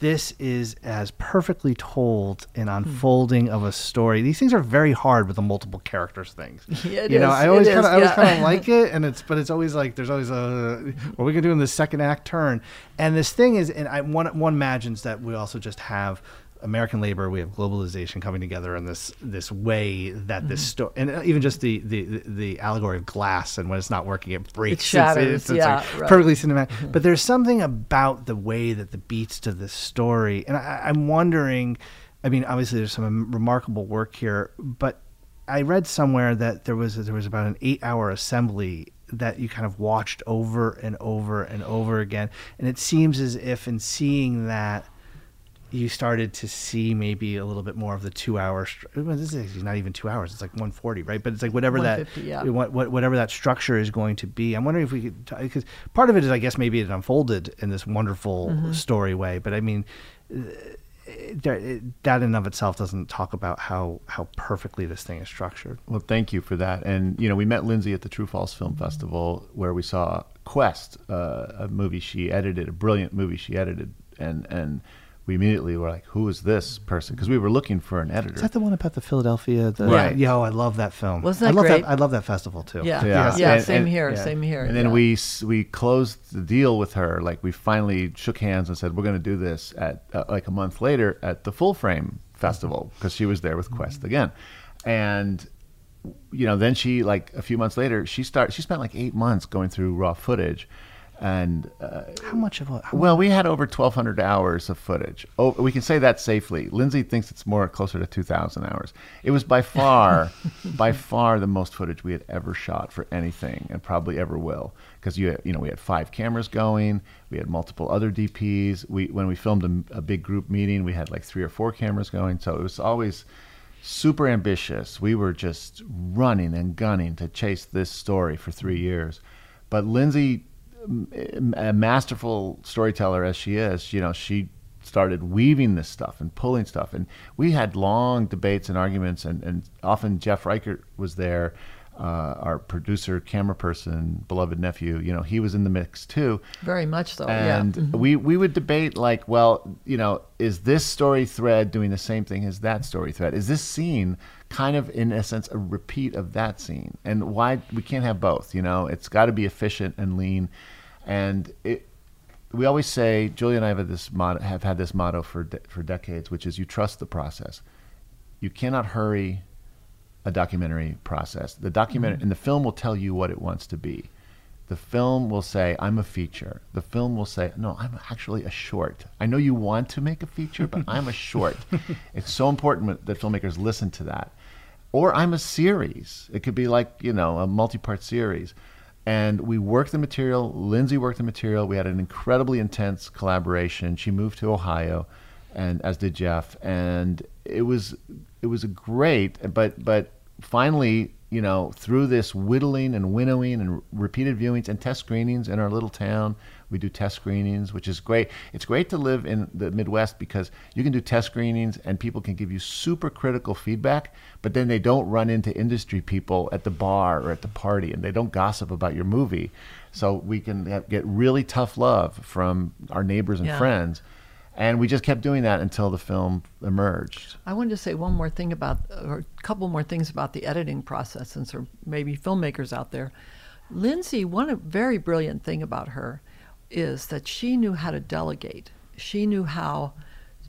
this is as perfectly told an hmm. unfolding of a story. These things are very hard with the multiple characters things. [LAUGHS] Yeah, you know, is, I always kind of, yeah. I always kind of like it, and it's, but it's always like there's always a what are we gonna do in the second act turn, and this thing is, and I one one imagines that we also just have American labor, we have globalization coming together in this this way that mm-hmm. this story, and even just the, the the allegory of glass, and when it's not working, it breaks. It shatters. It's, it's, yeah, like right. perfectly cinematic. Mm-hmm. But there's something about the way that the beats to this story, and I, I'm wondering. I mean, obviously, there's some remarkable work here, but I read somewhere that there was there was about an eight hour assembly that you kind of watched over and over and over again, and it seems as if in seeing that you started to see maybe a little bit more of the two hour. This is not even two hours; it's like one forty, right? But it's like whatever that yeah. whatever that structure is going to be. I'm wondering if we could because part of it is, I guess, maybe it unfolded in this wonderful mm-hmm. story way. But I mean, uh, that in and of itself doesn't talk about how how perfectly this thing is structured. Well, thank you for that. And you know, we met Lindsay at the True False Film Festival where we saw Quest, uh, a movie she edited, a brilliant movie she edited, and and we immediately were like, "Who is this person?" Because we were looking for an editor. Is that the one about the Philadelphia? The, right. Yo, I love that film. Wasn't that I love great? That, I love that festival too. Yeah, yeah, yeah. And, same and, here. Yeah. Same here. And then yeah. we we closed the deal with her. Like we finally shook hands and said, "We're going to do this." At uh, like a month later at the Full Frame Festival because she was there with Quest again, and you know then she like a few months later she start she spent like eight months going through raw footage and uh, how much of a how well we had over 1200 hours of footage. Oh we can say that safely. Lindsay thinks it's more closer to 2000 hours. It was by far [LAUGHS] by far the most footage we had ever shot for anything and probably ever will. Because you you know we had five cameras going we had multiple other dps we when we filmed a, a big group meeting we had like three or four cameras going. So it was always super ambitious. We were just running and gunning to chase this story for three years. But lindsay a masterful storyteller as she is, you know, she started weaving this stuff and pulling stuff. And we had long debates and arguments, and, and often Jeff Reichert was there, uh, our producer, camera person, beloved nephew. You know, he was in the mix too. Very much so. And yeah. Mm-hmm. we we would debate like, well, you know, is this story thread doing the same thing as that story thread? Is this scene kind of in a sense a repeat of that scene? And why we can't have both? You know, it's got to be efficient and lean and it, we always say, Julia and I have had this motto, have had this motto for de- for decades, which is you trust the process. You cannot hurry a documentary process. The documentary mm-hmm. and the film will tell you what it wants to be. The film will say, I'm a feature. The film will say, no, I'm actually a short. I know you want to make a feature, but I'm a short. [LAUGHS] it's so important that filmmakers listen to that. Or I'm a series. It could be like, you know, a multi part series and we worked the material. Lindsay worked the material. We had an incredibly intense collaboration. She moved to Ohio, and as did Jeff, and it was it was a great. But but finally, you know, through this whittling and winnowing and repeated viewings and test screenings in our little town, we do test screenings, which is great. It's great to live in the Midwest because you can do test screenings and people can give you super critical feedback, but then they don't run into industry people at the bar or at the party and they don't gossip about your movie. So we can have, get really tough love from our neighbors and yeah. friends. And we just kept doing that until the film emerged. I wanted to say one more thing about, or a couple more things about the editing process, since there may be filmmakers out there. Lindsay, one very brilliant thing about her is that she knew how to delegate. She knew how,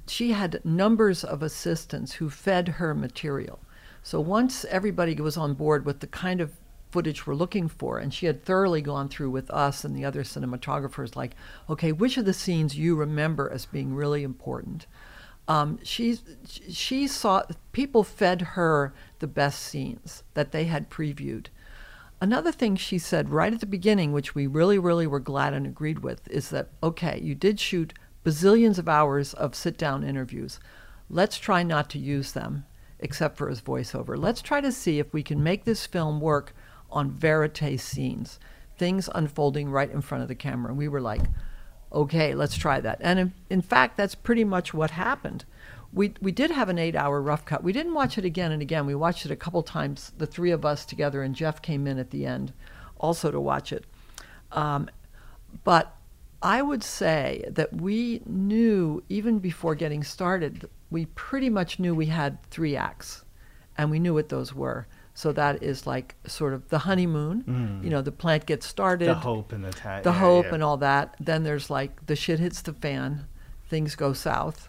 she had numbers of assistants who fed her material. So once everybody was on board with the kind of footage we're looking for. And she had thoroughly gone through with us and the other cinematographers, like, okay, which of the scenes you remember as being really important? Um, she she saw people fed her the best scenes that they had previewed. Another thing she said right at the beginning, which we really, really were glad and agreed with, is that okay, you did shoot bazillions of hours of sit down interviews. Let's try not to use them except for his voiceover. Let's try to see if we can make this film work on verite scenes, things unfolding right in front of the camera. And we were like, okay, let's try that. And in, in fact, that's pretty much what happened. We, we did have an eight hour rough cut. We didn't watch it again and again. We watched it a couple times, the three of us together, and Jeff came in at the end also to watch it. Um, but I would say that we knew, even before getting started, we pretty much knew we had three acts, and we knew what those were. So that is like sort of the honeymoon. Mm. You know, the plant gets started. The hope and the ta- the yeah, hope yeah. and all that. Then there's like the shit hits the fan, things go south,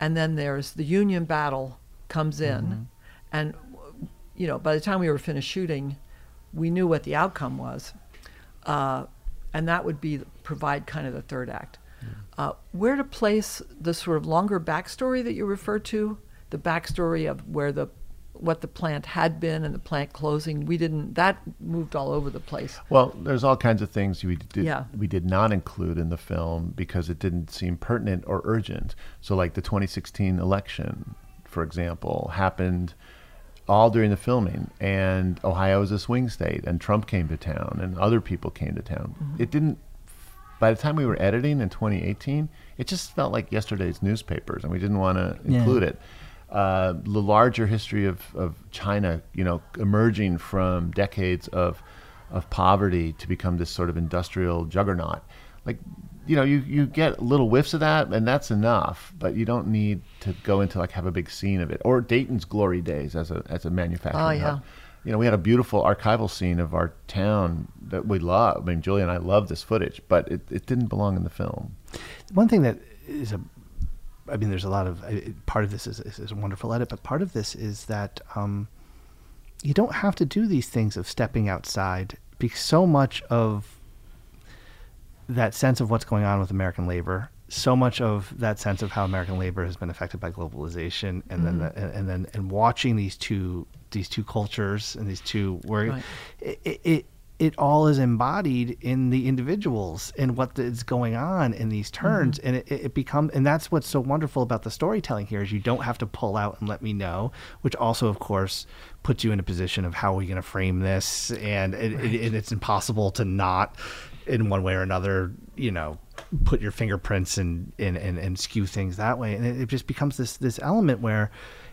and then there's the Union battle comes in, mm-hmm. and you know by the time we were finished shooting, we knew what the outcome was, uh, and that would be provide kind of the third act. Uh, where to place the sort of longer backstory that you refer to, the backstory of where the what the plant had been and the plant closing. We didn't. That moved all over the place. Well, there's all kinds of things we did. Yeah. We did not include in the film because it didn't seem pertinent or urgent. So, like the 2016 election, for example, happened all during the filming, and Ohio is a swing state, and Trump came to town, and other people came to town. Mm-hmm. It didn't. By the time we were editing in 2018, it just felt like yesterday's newspapers, and we didn't want to yeah. include it uh, the larger history of, of China, you know, emerging from decades of of poverty to become this sort of industrial juggernaut. Like, you know, you, you get little whiffs of that, and that's enough. But you don't need to go into like have a big scene of it. Or Dayton's glory days as a as a manufacturing oh, yeah. hub. You know, we had a beautiful archival scene of our town that we love. I mean, Julia and I love this footage, but it, it didn't belong in the film. One thing that is a I mean, there's a lot of part of this is, is, is, a wonderful edit, but part of this is that um, you don't have to do these things of stepping outside because so much of that sense of what's going on with American labor, so much of that sense of how American labor has been affected by globalization, and mm-hmm. then the, and, and, then and watching these two these two cultures and these two where right. it, it it all is embodied in the individuals and what is going on in these turns mm-hmm. and it, it becomes and that's what's so wonderful about the storytelling here is you don't have to pull out and let me know which also of course puts you in a position of how are we going to frame this and it, right. it, it's impossible to not in one way or another you know put your fingerprints and and, and, and skew things that way and it, it just becomes this this element where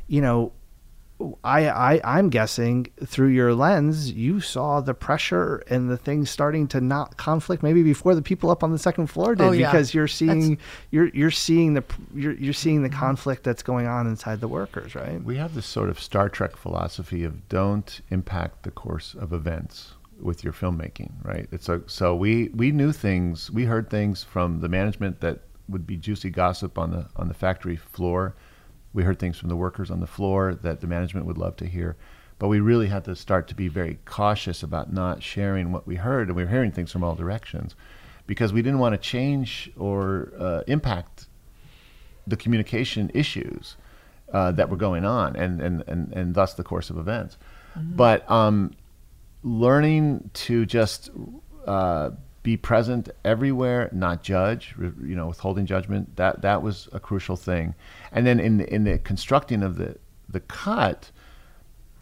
you know I, I I'm guessing through your lens, you saw the pressure and the things starting to not conflict maybe before the people up on the second floor did, oh, yeah. because you're seeing that's... you're you're seeing the you're you're seeing the conflict that's going on inside the workers, right? We have this sort of Star Trek philosophy of don't impact the course of events with your filmmaking, right? It's a, so we we knew things, we heard things from the management that would be juicy gossip on the on the factory floor we heard things from the workers on the floor that the management would love to hear. But we really had to start to be very cautious about not sharing what we heard. And we were hearing things from all directions because we didn't want to change or uh, impact the communication issues uh, that were going on and, and, and, and thus the course of events. Mm-hmm. But um, learning to just uh, be present everywhere, not judge, you know, withholding judgment. That that was a crucial thing. And then in the, in the constructing of the the cut,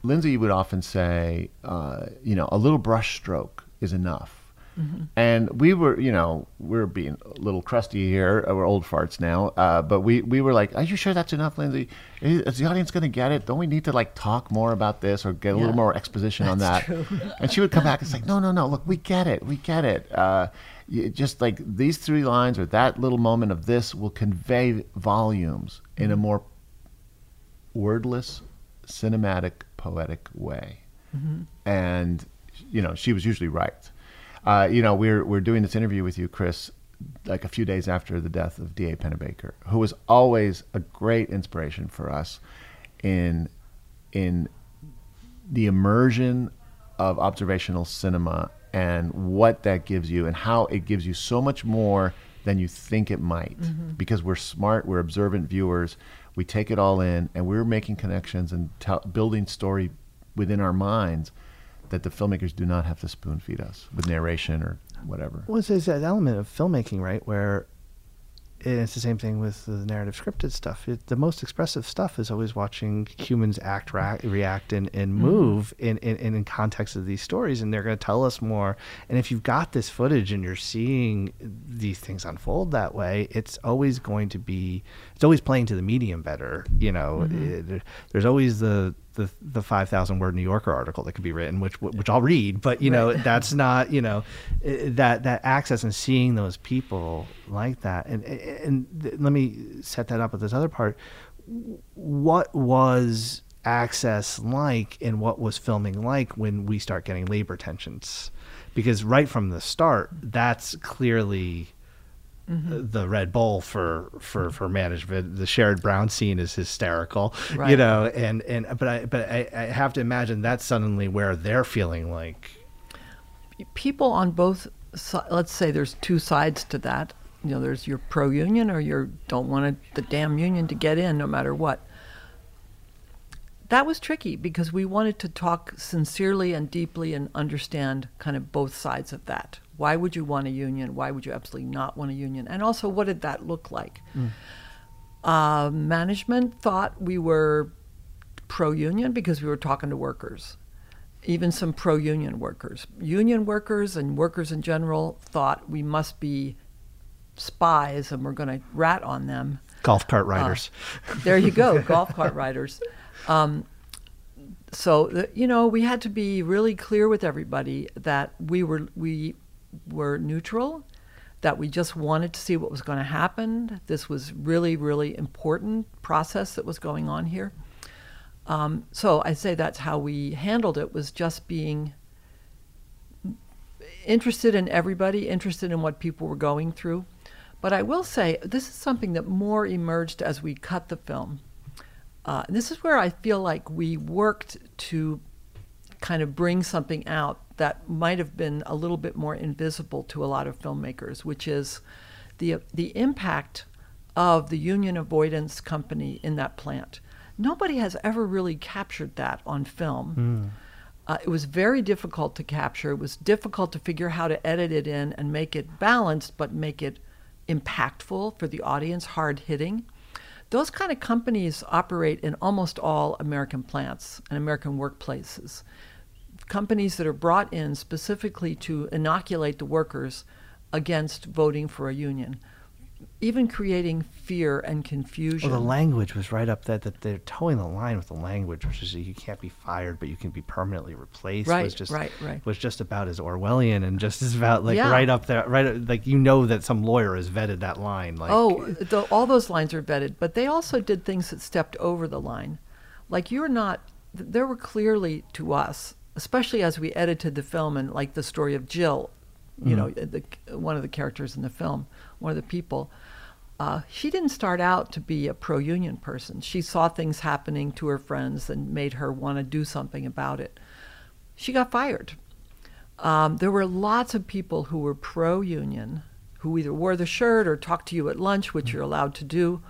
Lindsay would often say, uh, you know, a little brush stroke is enough. Mm-hmm. And we were, you know, we're being a little crusty here. Uh, we're old farts now. Uh, but we, we were like, are you sure that's enough, Lindsay? Is the audience going to get it? Don't we need to like talk more about this or get a yeah, little more exposition on that? [LAUGHS] and she would come back and say, no, no, no, look, we get it. We get it. Uh, just like these three lines or that little moment of this will convey volumes in a mm-hmm. more wordless, cinematic, poetic way. Mm-hmm. And, you know, she was usually right. Uh, you know, we're we're doing this interview with you, Chris, like a few days after the death of D.A. Pennebaker, who was always a great inspiration for us in in the immersion of observational cinema and what that gives you and how it gives you so much more than you think it might because we're smart, we're observant viewers, we take it all in and we're making connections and tell building story within our minds that the filmmakers do not have to spoon feed us with narration or whatever. Well, it's that element of filmmaking, right, where it's the same thing with the narrative scripted stuff. It, the most expressive stuff is always watching humans act, ra- react, and, and mm-hmm. move in, in, in context of these stories, and they're going to tell us more. And if you've got this footage and you're seeing these things unfold that way, it's always going to be, it's always playing to the medium better. You know, mm-hmm. It- there's always the the, the 5,000 word New Yorker article that could be written, which which I'll read, but you know [LAUGHS] that's not you know that that access and seeing those people like that, and and th- let me set that up with this other part. What was access like, and what was filming like when we start getting labor tensions? Because right from the start, that's clearly Mm-hmm. the Red Bull for for for management. The Sherrod Brown scene is hysterical, you know, and and but I but I, I have to imagine that's suddenly where they're feeling like. People on both let's say there's two sides to that. You know there's your pro union or you don't want the damn union to get in no matter what. That was tricky because we wanted to talk sincerely and deeply and understand kind of both sides of that why would you want a union why would you absolutely not want a union and also what did that look like uh, management thought we were pro union because we were talking to workers even some pro union workers. Union workers and workers in general thought we must be spies and we're going to rat on them. golf cart riders. [LAUGHS] There you go, [LAUGHS] golf cart riders. Um, so you know we had to be really clear with everybody that we were we were neutral, that we just wanted to see what was going to happen. This was really really important process that was going on here. Um, so I say that's how we handled it was just being interested in everybody, interested in what people were going through. But I will say this is something that more emerged as we cut the film. Uh, and this is where I feel like we worked to kind of bring something out that might have been a little bit more invisible to a lot of filmmakers, which is the the impact of the union avoidance company in that plant. Nobody has ever really captured that on film. Uh, it was very difficult to capture. It was difficult to figure how to edit it in and make it balanced, but make it impactful for the audience, hard hitting. Those kind of companies operate in almost all American plants and American workplaces. Companies that are brought in specifically to inoculate the workers against voting for a union, even creating fear and confusion. Well, the language was right up that that they're towing the line with the language, which is you can't be fired, but you can be permanently replaced. Right, was just, right, right. Was just about as Orwellian and just as about like Yeah. right up there, right like you know that some lawyer has vetted that line. Like, oh, the, all those lines are vetted, but they also did things that stepped over the line. Like you're not. There were clearly to us, especially as we edited the film and like the story of Jill, you know, the, one of the characters in the film, one of the people. Uh, she didn't start out to be a pro union person. She saw things happening to her friends and made her want to do something about it. She got fired. Um, there were lots of people who were pro union who either wore the shirt or talked to you at lunch, which you're allowed to do.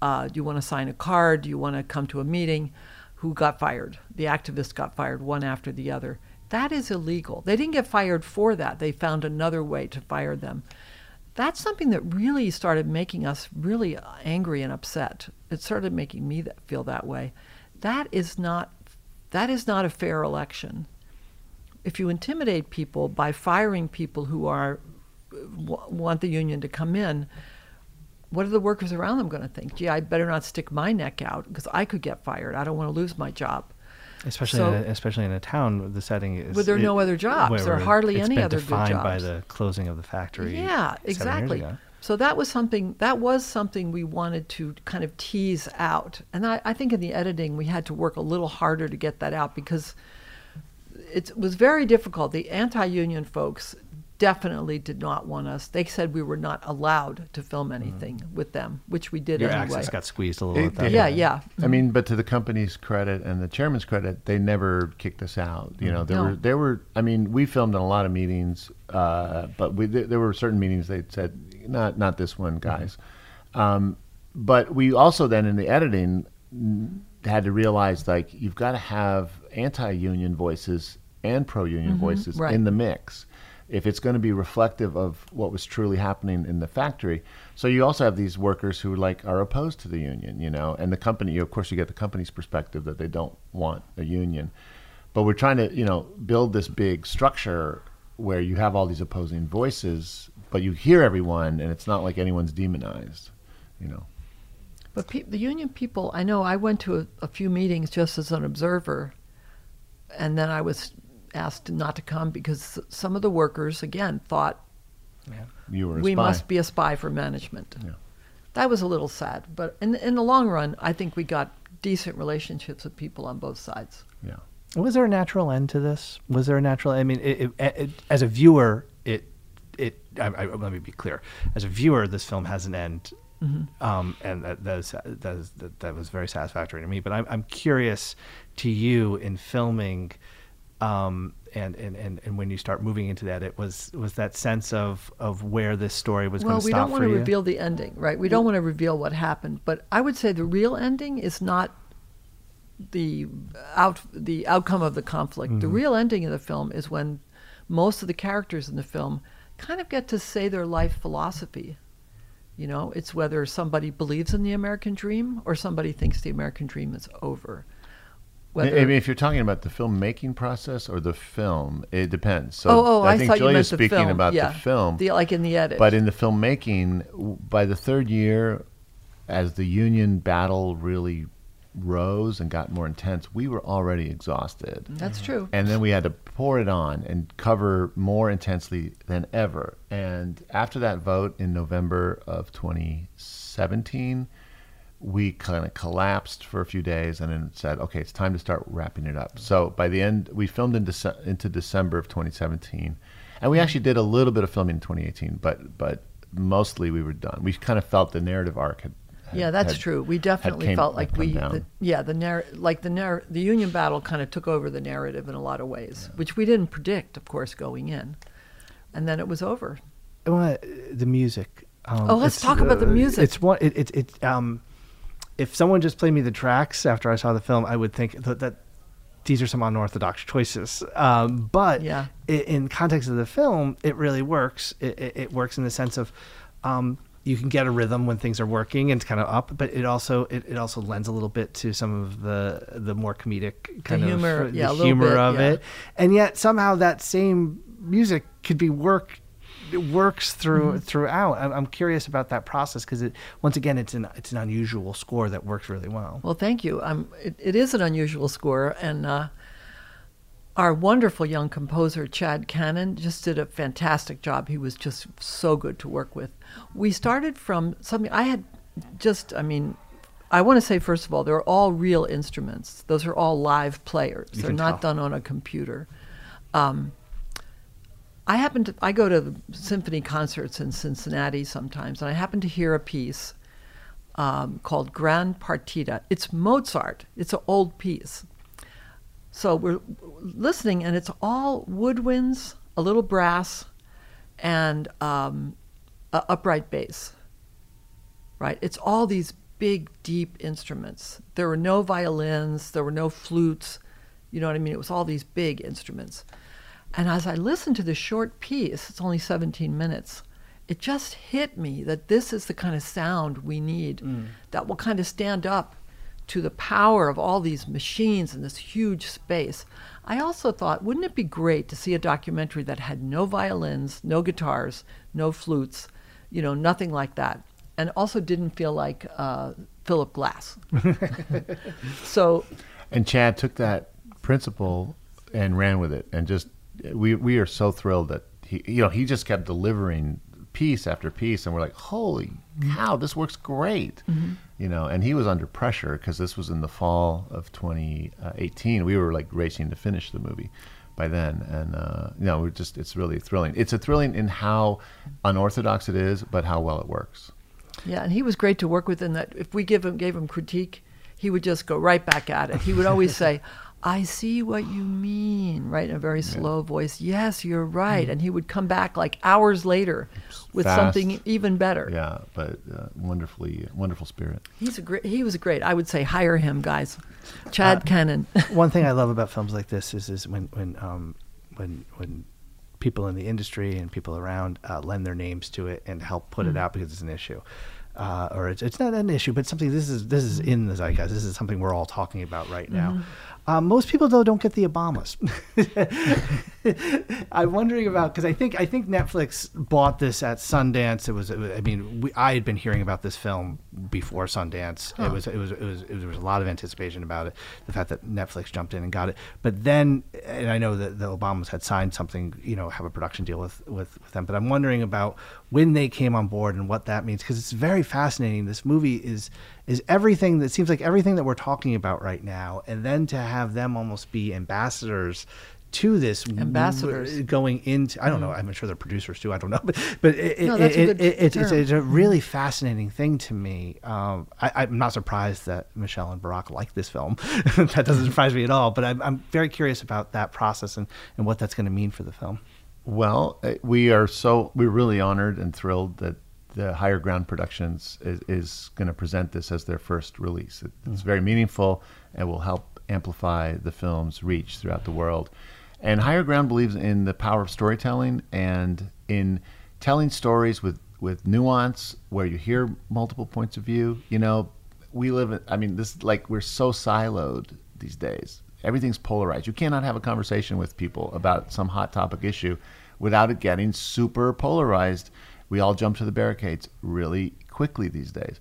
Uh, do you want to sign a card? Do you want to come to a meeting? Who got fired? The activists got fired one after the other. That is illegal. They didn't get fired for that. They found another way to fire them. That's something that really started making us really angry and upset. It started making me feel that way. That is not that is not a fair election if you intimidate people by firing people who are want the union to come in, what are the workers around them going to think? Gee, I better not stick my neck out because I could get fired. I don't want to lose my job. especially so- in a, especially in a town where the setting is. Where there are no other jobs. where There are hardly any other good defined by the closing of the factory. Yeah, exactly. So that was something that was something we wanted to kind of tease out, and I, I think in the editing we had to work a little harder to get that out because it was very difficult. The anti-union folks definitely did not want us. They said we were not allowed to film anything with them, which we did Your anyway. access got squeezed a little It at that. did. yeah, yeah. I mean, but to the company's credit and the chairman's credit, they never kicked us out. You know, there No. were there were. I mean, we filmed in a lot of meetings, uh, but we there there were certain meetings they said not not this one, guys. Um, but we also then in the editing had to realize like you've got to have anti-union voices and pro-union voices right. in the mix if it's going to be reflective of what was truly happening in the factory. So you also have these workers who like are opposed to the union, you know, and the company. Of course, you get the company's perspective that they don't want a union, but we're trying to, you know, build this big structure where you have all these opposing voices, but you hear everyone, and it's not like anyone's demonized, you know. But pe- the union people, I know I went to a, a few meetings just as an observer, and then I was asked not to come because some of the workers, again, thought You were a we spy. must be a spy for management. Yeah. That was a little sad, but in in the long run, I think we got decent relationships with people on both sides. Yeah. Was there a natural end to this? Was there a natural? I mean, it, it, it, as a viewer, it it. I, I, let me be clear. As a viewer, this film has an end, um, and that that, is, that, is, that that was very satisfactory to me. But I'm I'm curious to you in filming, um, and, and and and when you start moving into that, it was was that sense of of where this story was Well, going to stop for you. Well, we don't want to reveal the ending, right? We don't want to reveal what happened, but I would say the real ending is not the out the outcome of the conflict. Mm-hmm. The real ending of the film is when most of the characters in the film kind of get to say their life philosophy. You know, it's whether somebody believes in the American dream or somebody thinks the American dream is over. I I mean, if you're talking about the filmmaking process or the film, it depends. So oh, oh, I, I, think thought you Julia's speaking film. about yeah. the film. the, like in the edit. But in the filmmaking, by the third year, as the union battle really rose and got more intense, we were already exhausted. Mm-hmm. That's true. And then we had to pour it on and cover more intensely than ever. And after that vote in November of 2017, we kind of collapsed for a few days and then said, okay, it's time to start wrapping it up. So by the end, we filmed in Dece- into December of 2017. And we actually did a little bit of filming in 2018, but, but mostly we were done. We kind of felt the narrative arc had. had- Yeah, that's had- true. We definitely came- felt like we, the, yeah, the narr- like the narr- the Union battle kind of took over the narrative in a lot of ways, which we didn't predict, of course, going in, and then it was over. I want the music. Um, Oh, let's it's, talk about the uh, music. It's one. It, it, it um, if someone just played me the tracks after I saw the film, I would think that, that these are some unorthodox choices. Um, but Yeah. i- in context of the film, it really works. It, it, it works in the sense of. Um, you can get a rhythm when things are working and it's kind of up, but it also it, it also lends a little bit to some of the the more comedic kind humor, of yeah, the humor bit, of yeah. it, and yet somehow that same music could be worked it works through Mm-hmm. throughout. I'm, curious about that process because it once again it's an it's an unusual score that works really well. Well, thank you. Um, it, it is an unusual score, and uh, our wonderful young composer Chad Cannon just did a fantastic job. He was just so good to work with. We started from something I had just, I mean, I want to say first of all, they're all real instruments. Those are all live players. You they're not tell. done on a computer. Um, I happen to I go to symphony concerts in Cincinnati sometimes, and I happen to hear a piece um, called Grand Partita. It's Mozart. It's an old piece. So we're listening, and it's all woodwinds, a little brass, and um, upright bass. Right? It's all these big, deep instruments. There were no violins. There were no flutes. You know what I mean? It was all these big instruments. And as I listened to this short piece, it's only 17 minutes, it just hit me that this is the kind of sound we need that will kind of stand up to the power of all these machines in this huge space. I also thought, wouldn't it be great to see a documentary that had no violins, no guitars, no flutes, you know, nothing like that, and also didn't feel like uh, Philip Glass. [LAUGHS] so And Chad took that principle and ran with it, and just we we are so thrilled that he you know he just kept delivering piece after piece, and we're like, holy cow, this works great, you know. And he was under pressure because this was in the fall of 2018. We were like racing to finish the movie, by then, and uh, you know, we're just it's really thrilling. It's a thrilling in how unorthodox it is, but how well it works. Yeah, and he was great to work with in that if we give him gave him critique, he would just go right back at it. He would always [LAUGHS] say, I see what you mean, right, in a very slow voice. Yes, you're right. And he would come back like hours later with Fast. something even better. Yeah, but uh, wonderfully wonderful spirit. He's a great. He was a great. I would say hire him, guys. Chad [LAUGHS] Cannon. [LAUGHS] One thing I love about films like this is is when when um, when when people in the industry and people around uh, lend their names to it and help put it out because it's an issue. Uh, or it's, it's not an issue, but something. This is this is in the zeitgeist. This is something we're all talking about right now. Um, most people though don't get the Obamas. [LAUGHS] [LAUGHS] I'm wondering about because I think I think Netflix bought this at Sundance. It was, it was I mean we, I had been hearing about this film before Sundance. It was it was it was it was there was a lot of anticipation about it. The fact that Netflix jumped in and got it, but then and I know that the Obamas had signed something, you know, have a production deal with with, with them. But I'm wondering about when they came on board and what that means because it's very fascinating. This movie is is everything that seems like everything that we're talking about right now, and then to have them almost be ambassadors to this Ambassadors. w- going into I don't know I'm sure they're producers too I don't know [LAUGHS] but but it, No, it, that's it, it- it's, it's, a really fascinating thing to me. Um, I, I'm not surprised that Michelle and Barack like this film. [LAUGHS] That doesn't surprise me at all but I'm, I'm very curious about that process and, and what that's going to mean for the film. Well, uh, we are so we're really honored and thrilled that the Higher Ground Productions is, is going to present this as their first release. It, It's very meaningful and will help amplify the film's reach throughout the world. And Higher Ground believes in the power of storytelling and in telling stories with with nuance, where you hear multiple points of view. You know, we live. In, I mean, this like we're so siloed these days. Everything's polarized. You cannot have a conversation with people about some hot topic issue without it getting super polarized. We all jump to the barricades really quickly these days.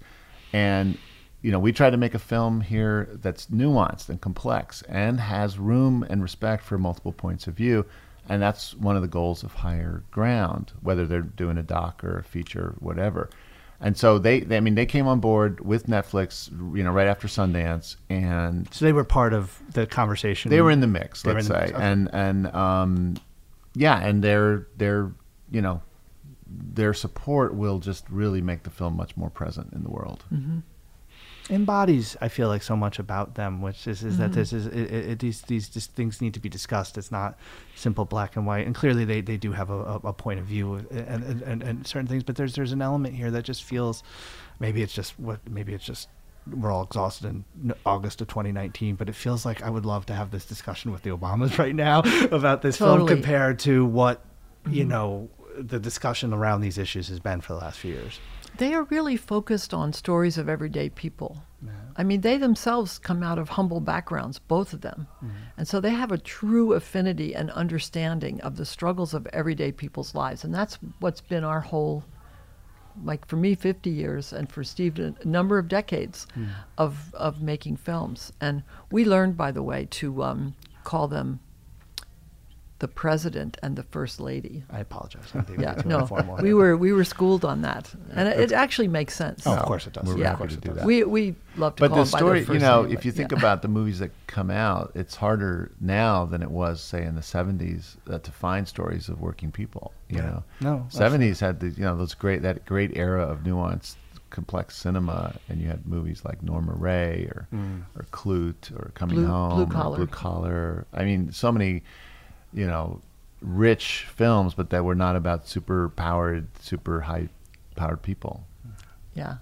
And you know, we try to make a film here that's nuanced and complex and has room and respect for multiple points of view. And that's one of the goals of Higher Ground, whether they're doing a doc or a feature, whatever. And so they, they I mean, they came on board with Netflix, you know, right after Sundance, and so they were part of the conversation they were in the mix, They let's the say, mix, okay. and and um, yeah, and their their you know their support will just really make the film much more present in the world. Embodies I feel like so much about them, which is, is that mm-hmm. this is it, it, it- these these just things need to be discussed. It's not simple black and white, and clearly they, they do have a, a, point of view uh, and, and, and, and certain things. But there's there's an element here that just feels maybe it's just what maybe it's just we're all exhausted in August of 2019, but it feels like I would love to have this discussion with the Obamas [LAUGHS] right now [LAUGHS] about this film compared to what you mm-hmm. know the discussion around these issues has been for the last few years. They are really focused on stories of everyday people. I mean, they themselves come out of humble backgrounds, both of them. And so they have a true affinity and understanding of the struggles of everyday people's lives. And that's what's been our whole, like for me, 50 years, and for Steve, a number of decades of, of making films. And we learned, by the way, to um, call them the president and the first lady. I apologize. I think Yeah, no, we were we were schooled on that, and it, it actually makes sense. Oh, of course it does. We're Yeah. Of course happy to do that. We we love to but call the them by story, you know, name, if you think yeah. about the movies that come out, it's harder now than it was, say, in the '70s uh, to find stories of working people. You Yeah. know, No, '70s had the you know those great that great era of nuanced, complex cinema, and you had movies like Norma Rae or or Klute or Coming Blue- Home, Blue Collar. Blue Collar. I mean, so many, you know, rich films, but that were not about super powered, super high powered people. yeah,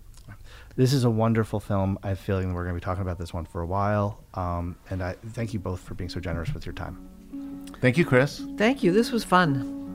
This is a wonderful film. I have a feeling we're going to be talking about this one for a while. Um, and I thank you both for being so generous with your time. Thank you, Chris. thank you. This was fun.